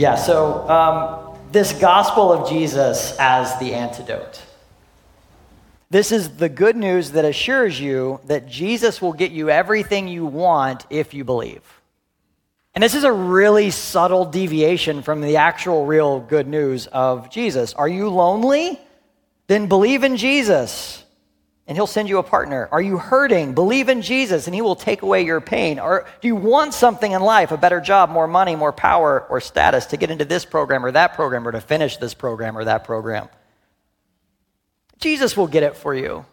Yeah, so um, this gospel of Jesus as the antidote. This is the good news that assures you that Jesus will get you everything you want if you believe. And this is a really subtle deviation from the actual real good news of Jesus. Are you lonely? Then believe in Jesus and he'll send you a partner. Are you hurting? Believe in Jesus and he will take away your pain. Or do you want something in life, a better job, more money, more power, or status to get into this program or that program or to finish this program or that program? Jesus will get it for you.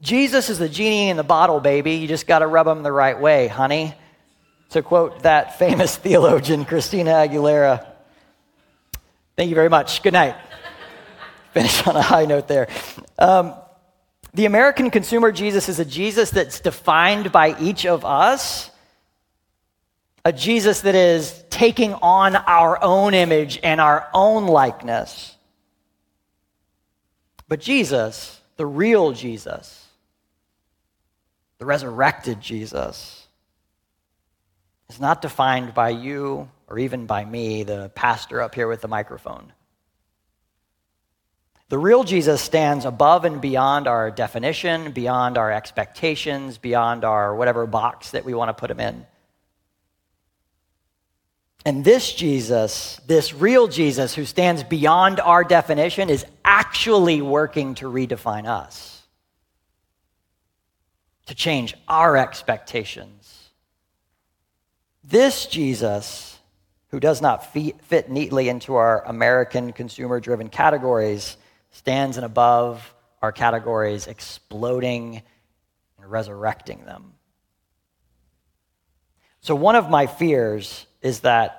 Jesus is the genie in the bottle, baby. You just got to rub him the right way, honey. To quote that famous theologian, Christina Aguilera. Thank you very much. Good night finish on a high note there. Um, the American consumer Jesus is a Jesus that's defined by each of us, a Jesus that is taking on our own image and our own likeness. But Jesus, the real Jesus, the resurrected Jesus, is not defined by you or even by me, the pastor up here with the microphone. The real Jesus stands above and beyond our definition, beyond our expectations, beyond our whatever box that we want to put him in. And this Jesus, this real Jesus who stands beyond our definition, is actually working to redefine us, to change our expectations. This Jesus, who does not fit neatly into our American consumer driven categories, stands and above our categories, exploding and resurrecting them. So, one of my fears is that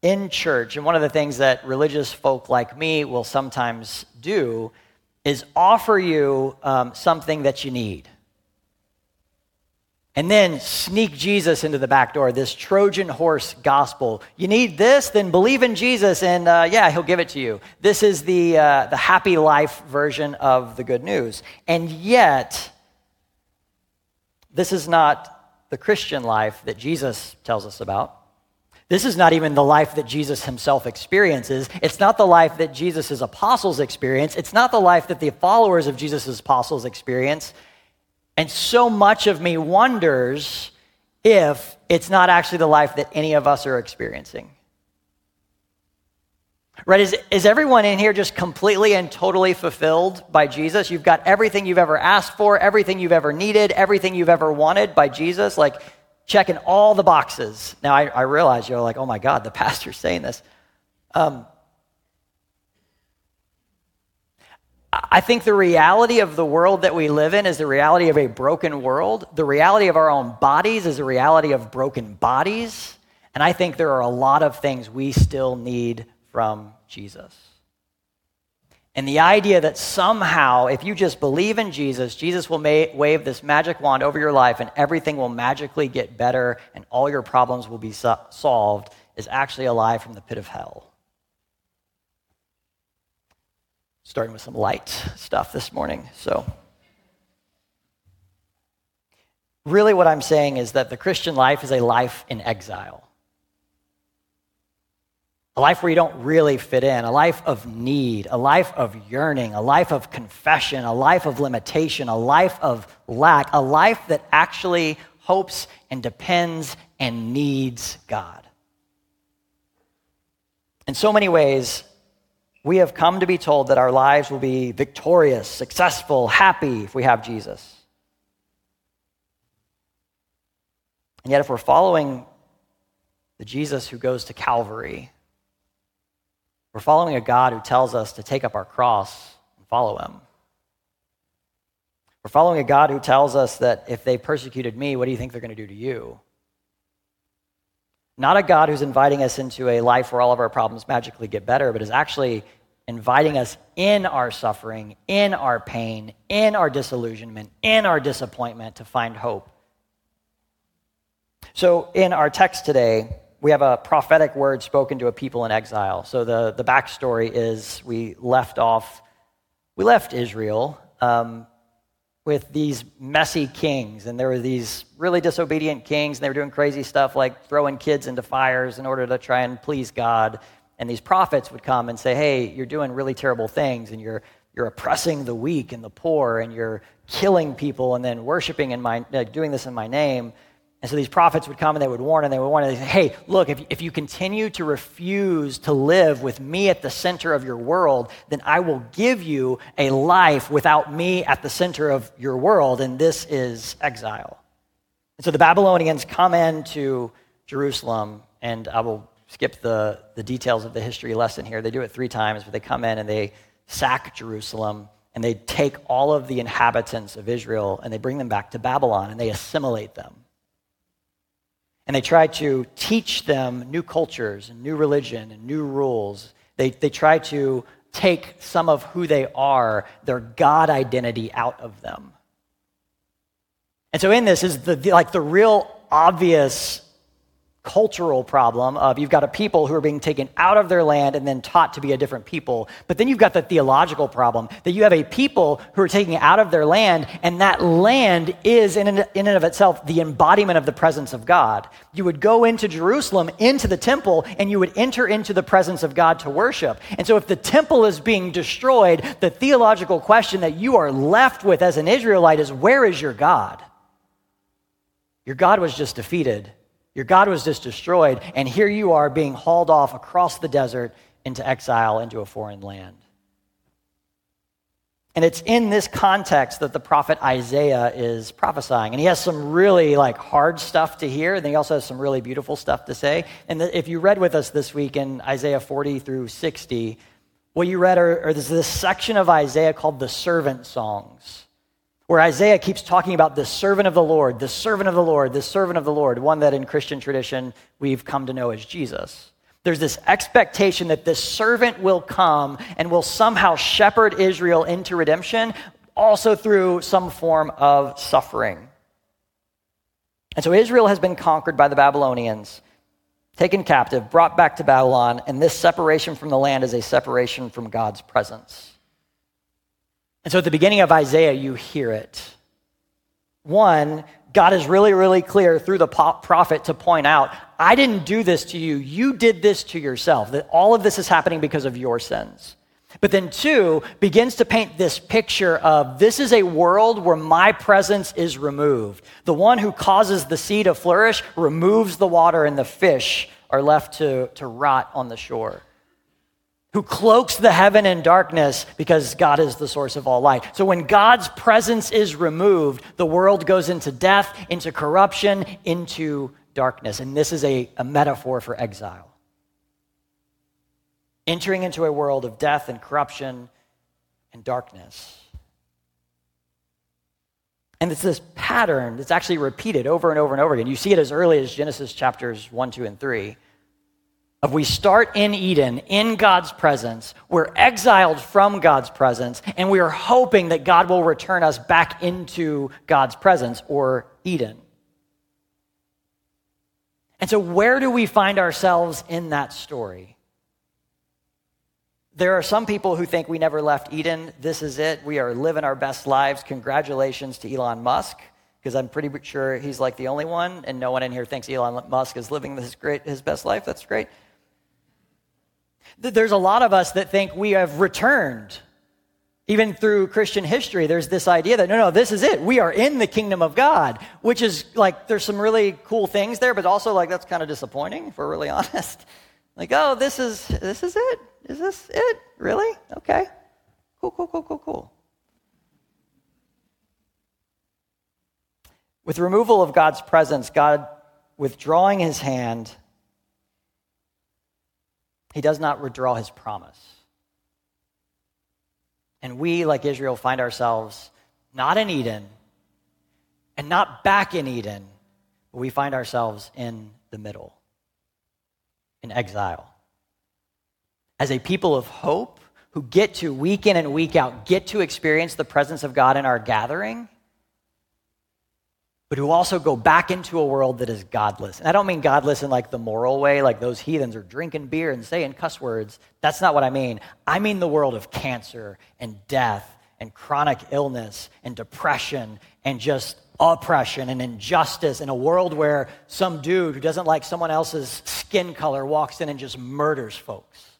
in church, and one of the things that religious folk like me will sometimes do is offer you um, something that you need and then sneak Jesus into the back door, this Trojan horse gospel. You need this, then believe in Jesus, and uh, yeah, he'll give it to you. This is the, uh, the happy life version of the good news. And yet, this is not the Christian life that Jesus tells us about. This is not even the life that Jesus himself experiences. It's not the life that Jesus' apostles experience. It's not the life that the followers of Jesus' apostles experience. And so much of me wonders if it's not actually the life that any of us are experiencing. Right? Is, is everyone in here just completely and totally fulfilled by Jesus? You've got everything you've ever asked for, everything you've ever needed, everything you've ever wanted by Jesus, like checking all the boxes. Now, I, I realize you're like, oh my God, the pastor's saying this. Um, I think the reality of the world that we live in is the reality of a broken world. The reality of our own bodies is the reality of broken bodies. And I think there are a lot of things we still need from Jesus. And the idea that somehow, if you just believe in Jesus, Jesus will ma- wave this magic wand over your life and everything will magically get better and all your problems will be so- solved is actually a lie from the pit of hell. Starting with some light stuff this morning. So, really, what I'm saying is that the Christian life is a life in exile. A life where you don't really fit in, a life of need, a life of yearning, a life of confession, a life of limitation, a life of lack, a life that actually hopes and depends and needs God. In so many ways, we have come to be told that our lives will be victorious, successful, happy if we have Jesus. And yet, if we're following the Jesus who goes to Calvary, we're following a God who tells us to take up our cross and follow him. We're following a God who tells us that if they persecuted me, what do you think they're going to do to you? Not a God who's inviting us into a life where all of our problems magically get better, but is actually inviting us in our suffering, in our pain, in our disillusionment, in our disappointment to find hope. So, in our text today, we have a prophetic word spoken to a people in exile. So, the, the backstory is we left off, we left Israel. Um, with these messy kings. And there were these really disobedient kings, and they were doing crazy stuff like throwing kids into fires in order to try and please God. And these prophets would come and say, Hey, you're doing really terrible things, and you're, you're oppressing the weak and the poor, and you're killing people, and then worshiping in my, uh, doing this in my name. And so these prophets would come and they would warn and they would warn and they say, hey, look, if, if you continue to refuse to live with me at the center of your world, then I will give you a life without me at the center of your world. And this is exile. And so the Babylonians come into Jerusalem, and I will skip the, the details of the history lesson here. They do it three times, but they come in and they sack Jerusalem and they take all of the inhabitants of Israel and they bring them back to Babylon and they assimilate them and they try to teach them new cultures and new religion and new rules. They, they try to take some of who they are, their God identity, out of them. And so in this is the, the like the real obvious cultural problem of you've got a people who are being taken out of their land and then taught to be a different people. But then you've got the theological problem that you have a people who are taken out of their land, and that land is, in in and of itself, the embodiment of the presence of God. You would go into Jerusalem, into the temple, and you would enter into the presence of God to worship. And so if the temple is being destroyed, the theological question that you are left with as an Israelite is where is your God? Your God was just defeated your God was just destroyed, and here you are being hauled off across the desert into exile into a foreign land. And it's in this context that the prophet Isaiah is prophesying. And he has some really like hard stuff to hear, and he also has some really beautiful stuff to say. And if you read with us this week in Isaiah 40 through 60, what you read are, are this section of Isaiah called the servant songs where Isaiah keeps talking about the servant of the Lord, the servant of the Lord, the servant of the Lord, one that in Christian tradition we've come to know as Jesus. There's this expectation that this servant will come and will somehow shepherd Israel into redemption, also through some form of suffering. And so Israel has been conquered by the Babylonians, taken captive, brought back to Babylon, and this separation from the land is a separation from God's presence. And so at the beginning of Isaiah, you hear it. One, God is really, really clear through the prophet to point out, I didn't do this to you. You did this to yourself. That all of this is happening because of your sins. But then, two, begins to paint this picture of this is a world where my presence is removed. The one who causes the sea to flourish removes the water, and the fish are left to, to rot on the shore who cloaks the heaven in darkness because God is the source of all light. So when God's presence is removed, the world goes into death, into corruption, into darkness. And this is a, a metaphor for exile. Entering into a world of death and corruption and darkness. And it's this pattern that's actually repeated over and over and over again. You see it as early as Genesis chapters 1, 2, and 3 of we start in Eden, in God's presence. We're exiled from God's presence, and we are hoping that God will return us back into God's presence or Eden. And so, where do we find ourselves in that story? There are some people who think we never left Eden. This is it. We are living our best lives. Congratulations to Elon Musk, because I'm pretty sure he's like the only one, and no one in here thinks Elon Musk is living his, great, his best life. That's great. There's a lot of us that think we have returned. Even through Christian history, there's this idea that no, no, this is it. We are in the kingdom of God, which is like, there's some really cool things there, but also like, that's kind of disappointing, if we're really honest. Like, oh, this is this is it? Is this it? Really? Okay. Cool, cool, cool, cool, cool. With removal of God's presence, God withdrawing his hand, he does not withdraw his promise. And we, like Israel, find ourselves not in Eden and not back in Eden, but we find ourselves in the middle, in exile. As a people of hope who get to, week in and week out, get to experience the presence of God in our gathering but who also go back into a world that is godless. And I don't mean godless in like the moral way, like those heathens are drinking beer and saying cuss words. That's not what I mean. I mean the world of cancer and death and chronic illness and depression and just oppression and injustice in a world where some dude who doesn't like someone else's skin color walks in and just murders folks.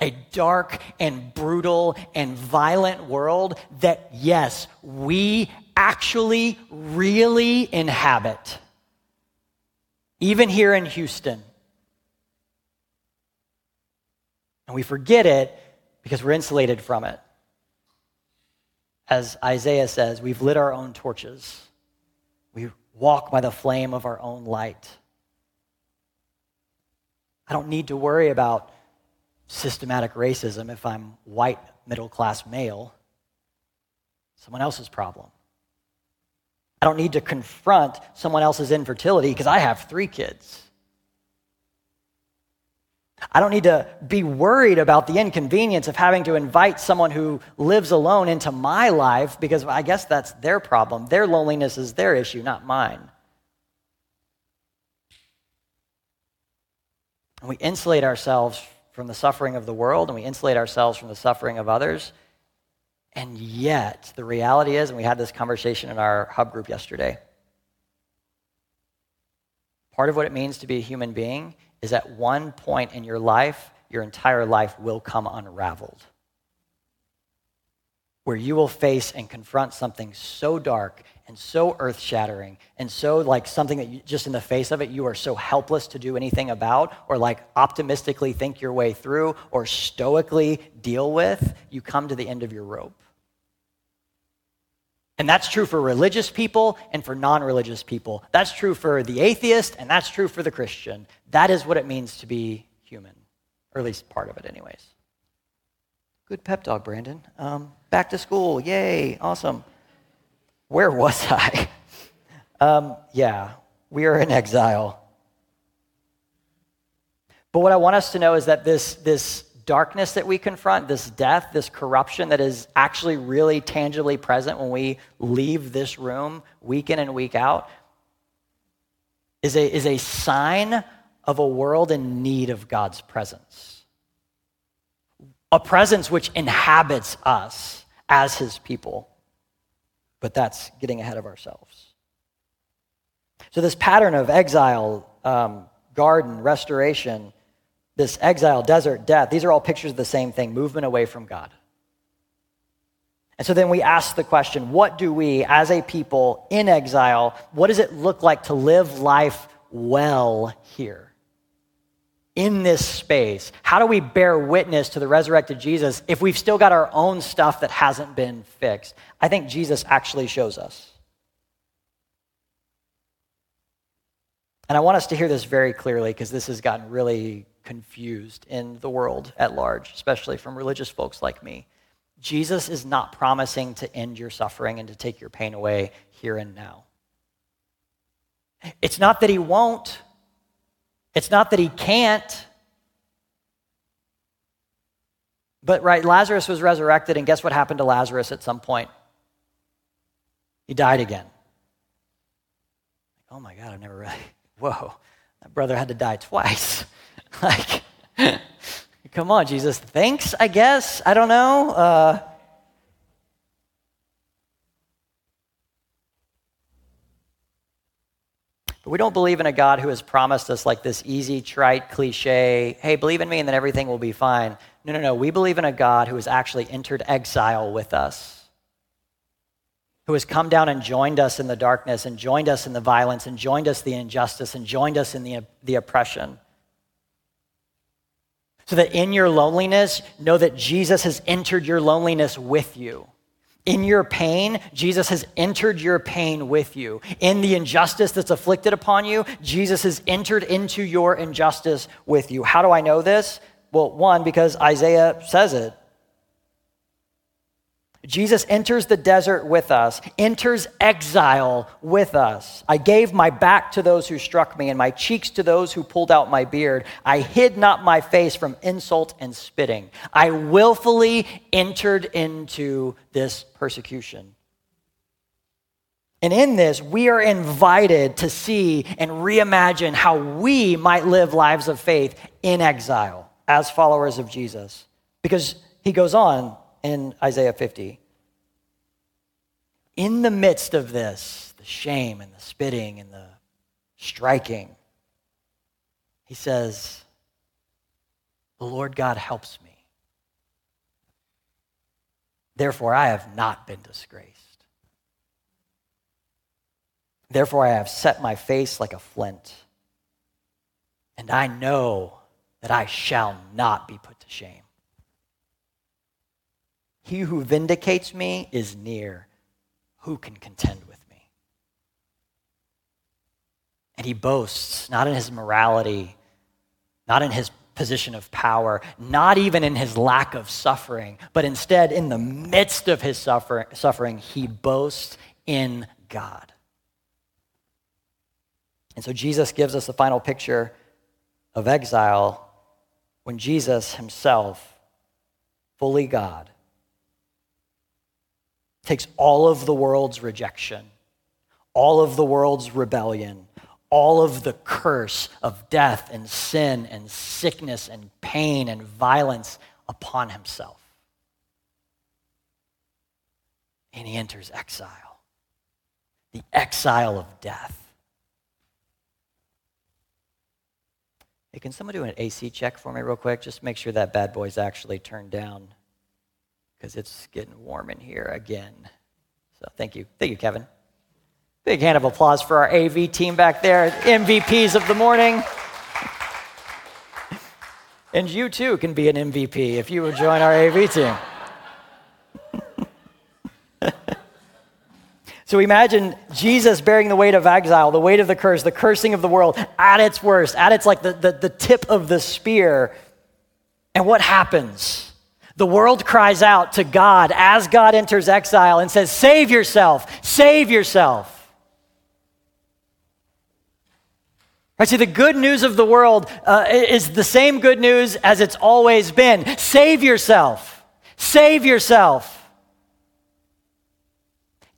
A dark and brutal and violent world that, yes, we actually really inhabit. Even here in Houston. And we forget it because we're insulated from it. As Isaiah says, we've lit our own torches. We walk by the flame of our own light. I don't need to worry about systematic racism if I'm white, middle class male. Someone else's problem. I don't need to confront someone else's infertility because I have three kids. I don't need to be worried about the inconvenience of having to invite someone who lives alone into my life because I guess that's their problem. Their loneliness is their issue, not mine. And we insulate ourselves from the suffering of the world and we insulate ourselves from the suffering of others. And yet, the reality is, and we had this conversation in our hub group yesterday, part of what it means to be a human being is at one point in your life, your entire life will come unraveled where you will face and confront something so dark and so earth shattering and so like something that you, just in the face of it you are so helpless to do anything about or like optimistically think your way through or stoically deal with, you come to the end of your rope. And that's true for religious people and for non religious people. That's true for the atheist and that's true for the Christian. That is what it means to be human, or at least part of it, anyways. Good pep talk, Brandon. Um, back to school. Yay. Awesome. Where was I? Um, yeah, we are in exile. But what I want us to know is that this, this darkness that we confront, this death, this corruption that is actually really tangibly present when we leave this room week in and week out, is a, is a sign of a world in need of God's presence a presence which inhabits us as his people. But that's getting ahead of ourselves. So, this pattern of exile, um, garden, restoration, this exile, desert, death, these are all pictures of the same thing movement away from God. And so then we ask the question what do we, as a people in exile, what does it look like to live life well here? In this space? How do we bear witness to the resurrected Jesus if we've still got our own stuff that hasn't been fixed? I think Jesus actually shows us. And I want us to hear this very clearly because this has gotten really confused in the world at large, especially from religious folks like me. Jesus is not promising to end your suffering and to take your pain away here and now. It's not that he won't. It's not that he can't. But, right, Lazarus was resurrected, and guess what happened to Lazarus at some point? He died again. Oh my God, I've never really, whoa, that brother had to die twice. like, come on, Jesus, thanks, I guess. I don't know. Uh, But we don't believe in a God who has promised us like this easy, trite, cliche, hey, believe in me and then everything will be fine. No, no, no. We believe in a God who has actually entered exile with us, who has come down and joined us in the darkness and joined us in the violence and joined us the injustice and joined us in the, the oppression. So that in your loneliness, know that Jesus has entered your loneliness with you. In your pain, Jesus has entered your pain with you. In the injustice that's afflicted upon you, Jesus has entered into your injustice with you. How do I know this? Well, one, because Isaiah says it. Jesus enters the desert with us, enters exile with us. I gave my back to those who struck me and my cheeks to those who pulled out my beard. I hid not my face from insult and spitting. I willfully entered into this persecution. And in this, we are invited to see and reimagine how we might live lives of faith in exile as followers of Jesus. Because he goes on in Isaiah 50. In the midst of this, the shame and the spitting and the striking, he says, The Lord God helps me. Therefore, I have not been disgraced. Therefore, I have set my face like a flint, and I know that I shall not be put to shame. He who vindicates me is near. Who can contend with me? And he boasts not in his morality, not in his position of power, not even in his lack of suffering, but instead, in the midst of his suffer- suffering, he boasts in God. And so Jesus gives us the final picture of exile when Jesus himself, fully God, takes all of the world's rejection, all of the world's rebellion, all of the curse of death and sin and sickness and pain and violence upon himself. And he enters exile, the exile of death. Hey, can someone do an AC check for me, real quick? Just make sure that bad boy's actually turned down because it's getting warm in here again. So thank you. Thank you, Kevin. Big hand of applause for our AV team back there, MVPs of the morning. And you too can be an MVP if you would join our AV team. so imagine Jesus bearing the weight of exile, the weight of the curse, the cursing of the world at its worst, at its like the, the, the tip of the spear. And what happens? The world cries out to God as God enters exile and says, Save yourself, save yourself. Right, see, the good news of the world uh, is the same good news as it's always been. Save yourself. Save yourself.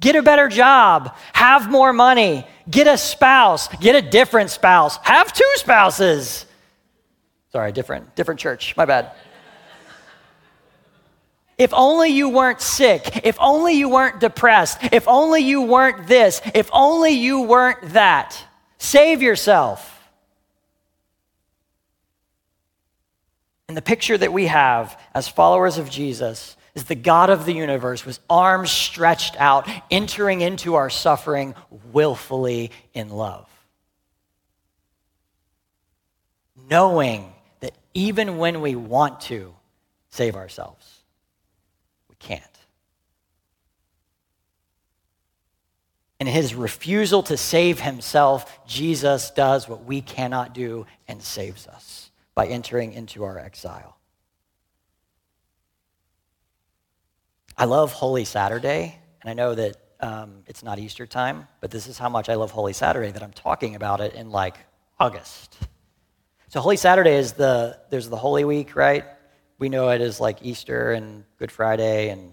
Get a better job. Have more money. Get a spouse. Get a different spouse. Have two spouses. Sorry, different, different church. My bad. If only you weren't sick. If only you weren't depressed. If only you weren't this. If only you weren't that. Save yourself. And the picture that we have as followers of Jesus is the God of the universe with arms stretched out, entering into our suffering willfully in love. Knowing that even when we want to save ourselves, can't. In his refusal to save himself, Jesus does what we cannot do and saves us by entering into our exile. I love Holy Saturday, and I know that um, it's not Easter time, but this is how much I love Holy Saturday that I'm talking about it in like August. So Holy Saturday is the there's the Holy Week, right? We know it as like Easter and Good Friday. And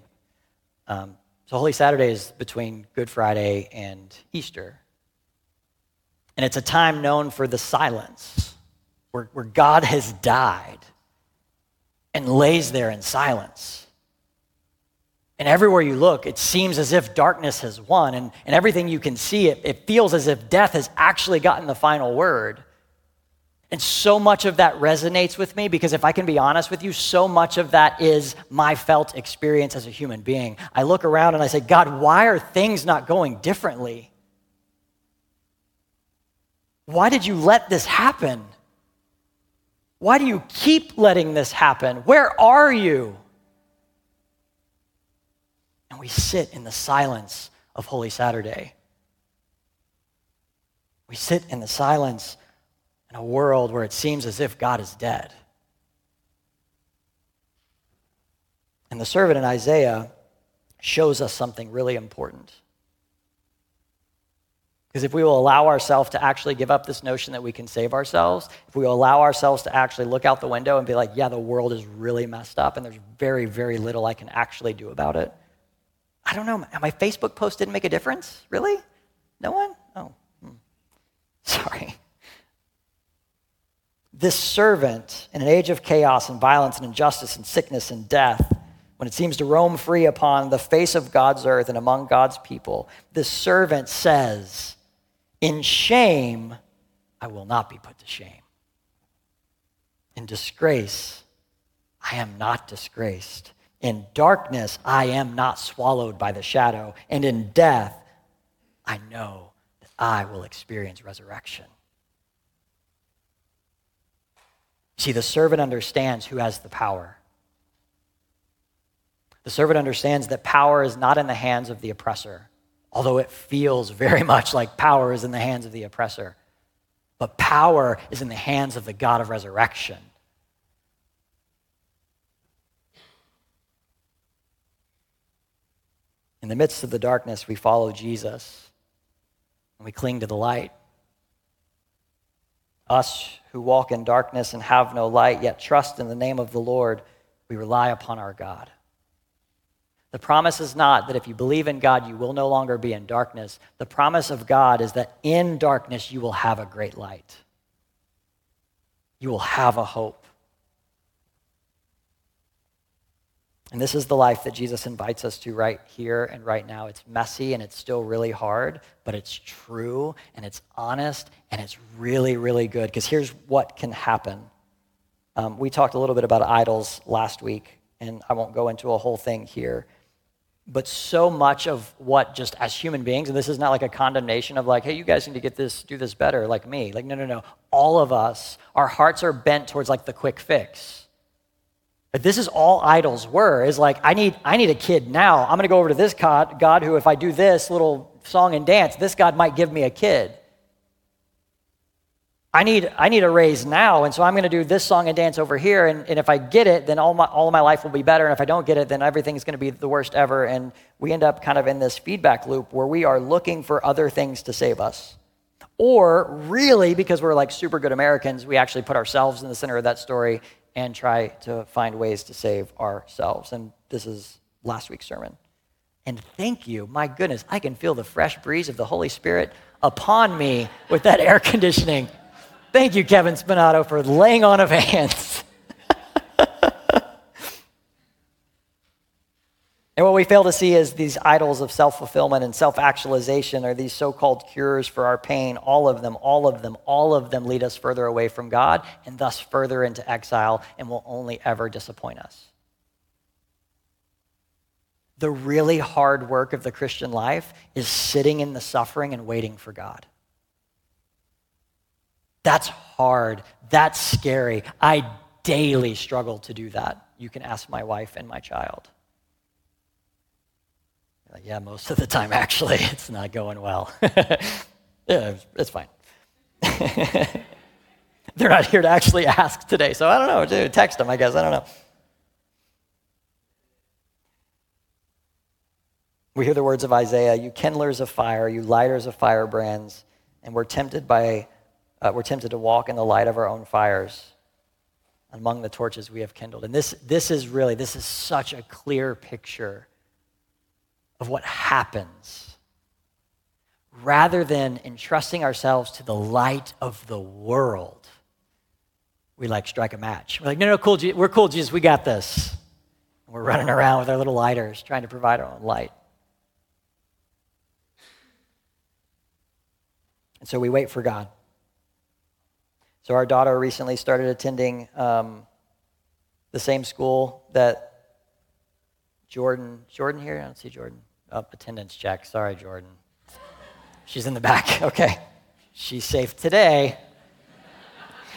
um, so Holy Saturday is between Good Friday and Easter. And it's a time known for the silence, where, where God has died and lays there in silence. And everywhere you look, it seems as if darkness has won. And, and everything you can see, it, it feels as if death has actually gotten the final word. And so much of that resonates with me because if I can be honest with you, so much of that is my felt experience as a human being. I look around and I say, God, why are things not going differently? Why did you let this happen? Why do you keep letting this happen? Where are you? And we sit in the silence of Holy Saturday. We sit in the silence in a world where it seems as if God is dead. And the servant in Isaiah shows us something really important. Because if we will allow ourselves to actually give up this notion that we can save ourselves, if we will allow ourselves to actually look out the window and be like, yeah, the world is really messed up and there's very, very little I can actually do about it. I don't know. My Facebook post didn't make a difference? Really? No one? Oh, hmm. sorry. This servant, in an age of chaos and violence and injustice and sickness and death, when it seems to roam free upon the face of God's earth and among God's people, this servant says, In shame, I will not be put to shame. In disgrace, I am not disgraced. In darkness, I am not swallowed by the shadow. And in death, I know that I will experience resurrection. See, the servant understands who has the power. The servant understands that power is not in the hands of the oppressor, although it feels very much like power is in the hands of the oppressor. But power is in the hands of the God of resurrection. In the midst of the darkness, we follow Jesus and we cling to the light. Us who walk in darkness and have no light, yet trust in the name of the Lord, we rely upon our God. The promise is not that if you believe in God, you will no longer be in darkness. The promise of God is that in darkness, you will have a great light. You will have a hope. And this is the life that Jesus invites us to right here and right now. It's messy and it's still really hard, but it's true and it's honest and it's really, really good. Because here's what can happen. Um, we talked a little bit about idols last week, and I won't go into a whole thing here. But so much of what just as human beings, and this is not like a condemnation of like, hey, you guys need to get this, do this better, like me. Like, no, no, no. All of us, our hearts are bent towards like the quick fix but this is all idols were is like I need I need a kid now. I'm going to go over to this God, God who if I do this little song and dance, this God might give me a kid. I need I need a raise now, and so I'm going to do this song and dance over here, and, and if I get it, then all my all of my life will be better, and if I don't get it, then everything's going to be the worst ever, and we end up kind of in this feedback loop where we are looking for other things to save us. Or really, because we're like super good Americans, we actually put ourselves in the center of that story and try to find ways to save ourselves. And this is last week's sermon. And thank you, my goodness, I can feel the fresh breeze of the Holy Spirit upon me with that air conditioning. Thank you, Kevin Spinato, for laying on of hands. And what we fail to see is these idols of self fulfillment and self actualization are these so called cures for our pain. All of them, all of them, all of them lead us further away from God and thus further into exile and will only ever disappoint us. The really hard work of the Christian life is sitting in the suffering and waiting for God. That's hard. That's scary. I daily struggle to do that. You can ask my wife and my child. Yeah, most of the time, actually, it's not going well. yeah, it's fine. They're not here to actually ask today, so I don't know. Dude, text them, I guess. I don't know. We hear the words of Isaiah You kindlers of fire, you lighters of firebrands, and we're tempted by, uh, we're tempted to walk in the light of our own fires among the torches we have kindled. And this, this is really, this is such a clear picture of what happens rather than entrusting ourselves to the light of the world. We like strike a match. We're like, no, no, cool, we're cool, Jesus, we got this. And we're running around with our little lighters trying to provide our own light. And so we wait for God. So our daughter recently started attending um, the same school that Jordan, Jordan here? I don't see Jordan. Oh, attendance check. Sorry, Jordan. She's in the back. Okay. She's safe today.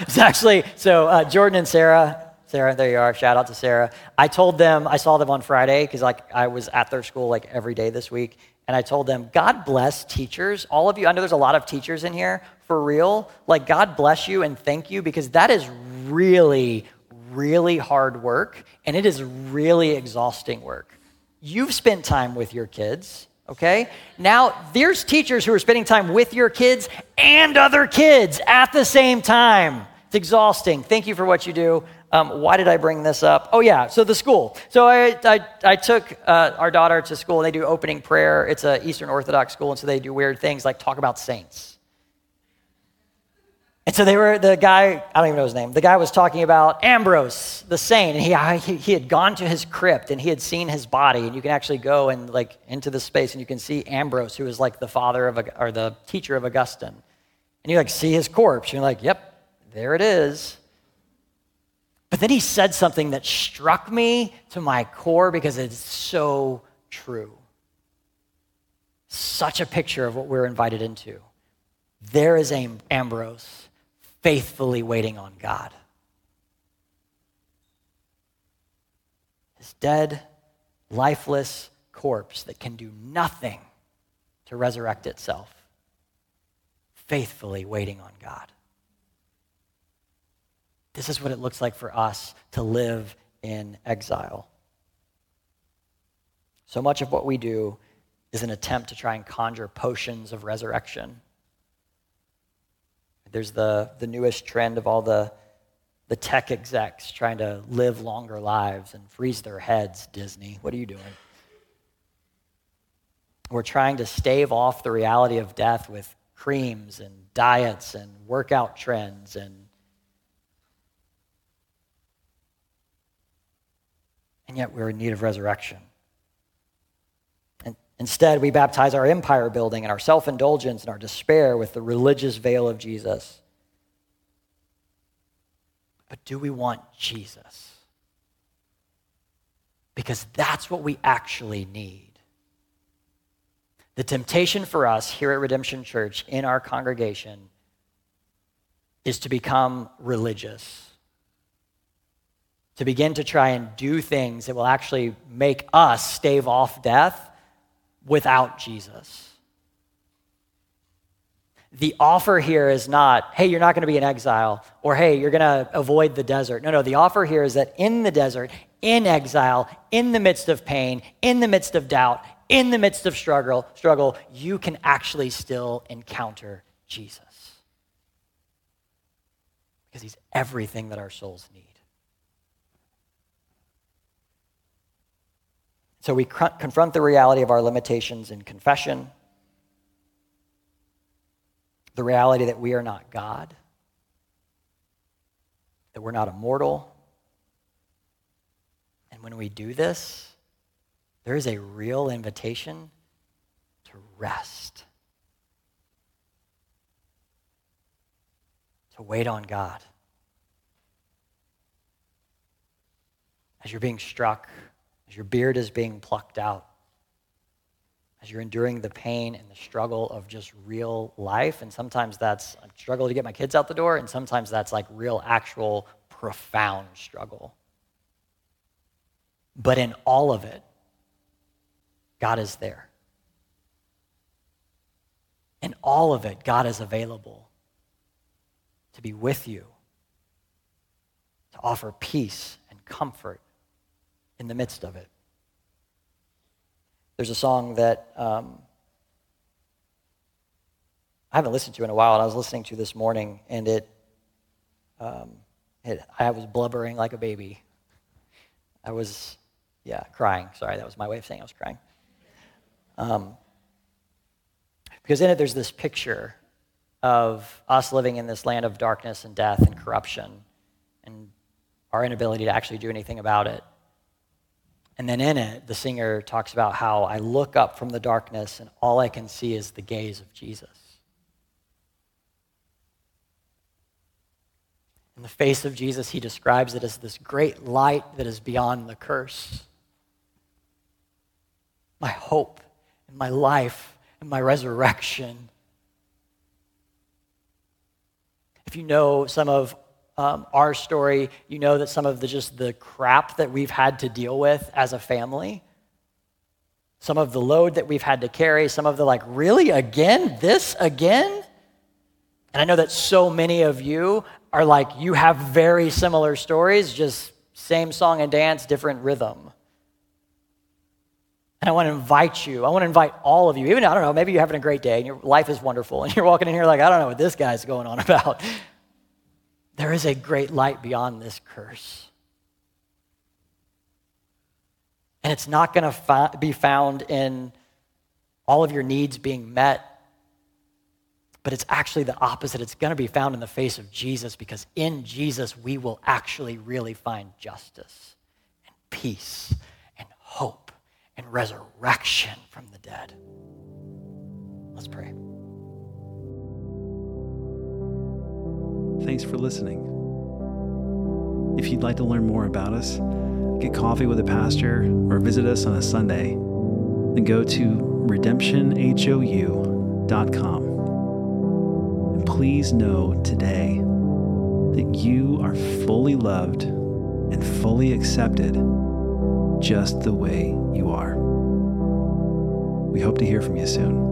It's actually, so uh, Jordan and Sarah, Sarah, there you are. Shout out to Sarah. I told them, I saw them on Friday because like I was at their school like every day this week. And I told them, God bless teachers. All of you, I know there's a lot of teachers in here for real. Like, God bless you and thank you because that is really, really hard work and it is really exhausting work. You've spent time with your kids, okay? Now, there's teachers who are spending time with your kids and other kids at the same time. It's exhausting. Thank you for what you do. Um, why did I bring this up? Oh, yeah, so the school. So I, I, I took uh, our daughter to school, and they do opening prayer. It's an Eastern Orthodox school, and so they do weird things like talk about saints. And so they were, the guy, I don't even know his name, the guy was talking about Ambrose, the saint, and he, he, had gone to his crypt and he had seen his body, and you can actually go and like into the space and you can see Ambrose, who was like the father of, or the teacher of Augustine. And you like see his corpse, you're like, yep, there it is. But then he said something that struck me to my core because it's so true. Such a picture of what we're invited into. There is Ambrose faithfully waiting on God. His dead, lifeless corpse that can do nothing to resurrect itself, faithfully waiting on God. This is what it looks like for us to live in exile. So much of what we do is an attempt to try and conjure potions of resurrection. There's the, the newest trend of all the, the tech execs trying to live longer lives and freeze their heads, Disney. What are you doing? We're trying to stave off the reality of death with creams and diets and workout trends and and yet we're in need of resurrection. Instead, we baptize our empire building and our self indulgence and our despair with the religious veil of Jesus. But do we want Jesus? Because that's what we actually need. The temptation for us here at Redemption Church in our congregation is to become religious, to begin to try and do things that will actually make us stave off death without Jesus. The offer here is not, hey, you're not going to be in exile, or hey, you're going to avoid the desert. No, no, the offer here is that in the desert, in exile, in the midst of pain, in the midst of doubt, in the midst of struggle, struggle, you can actually still encounter Jesus. Because he's everything that our souls need. So we confront the reality of our limitations in confession, the reality that we are not God, that we're not immortal. And when we do this, there is a real invitation to rest, to wait on God. As you're being struck, as your beard is being plucked out, as you're enduring the pain and the struggle of just real life. And sometimes that's a struggle to get my kids out the door, and sometimes that's like real, actual, profound struggle. But in all of it, God is there. In all of it, God is available to be with you, to offer peace and comfort in the midst of it. There's a song that um, I haven't listened to in a while, and I was listening to this morning, and it, um, it, I was blubbering like a baby. I was, yeah, crying. Sorry, that was my way of saying I was crying. Um, because in it, there's this picture of us living in this land of darkness and death and corruption and our inability to actually do anything about it. And then in it, the singer talks about how I look up from the darkness and all I can see is the gaze of Jesus. In the face of Jesus, he describes it as this great light that is beyond the curse. My hope and my life and my resurrection. If you know some of um, our story, you know that some of the just the crap that we've had to deal with as a family, some of the load that we've had to carry, some of the like, really again, this again? And I know that so many of you are like, you have very similar stories, just same song and dance, different rhythm. And I want to invite you, I want to invite all of you, even, I don't know, maybe you're having a great day and your life is wonderful, and you're walking in here like, I don't know what this guy's going on about. There is a great light beyond this curse. And it's not going to fi- be found in all of your needs being met but it's actually the opposite. It's going to be found in the face of Jesus because in Jesus we will actually really find justice and peace and hope and resurrection from the dead. Let's pray. Thanks for listening. If you'd like to learn more about us, get coffee with a pastor, or visit us on a Sunday, then go to redemptionhou.com And please know today that you are fully loved and fully accepted just the way you are. We hope to hear from you soon.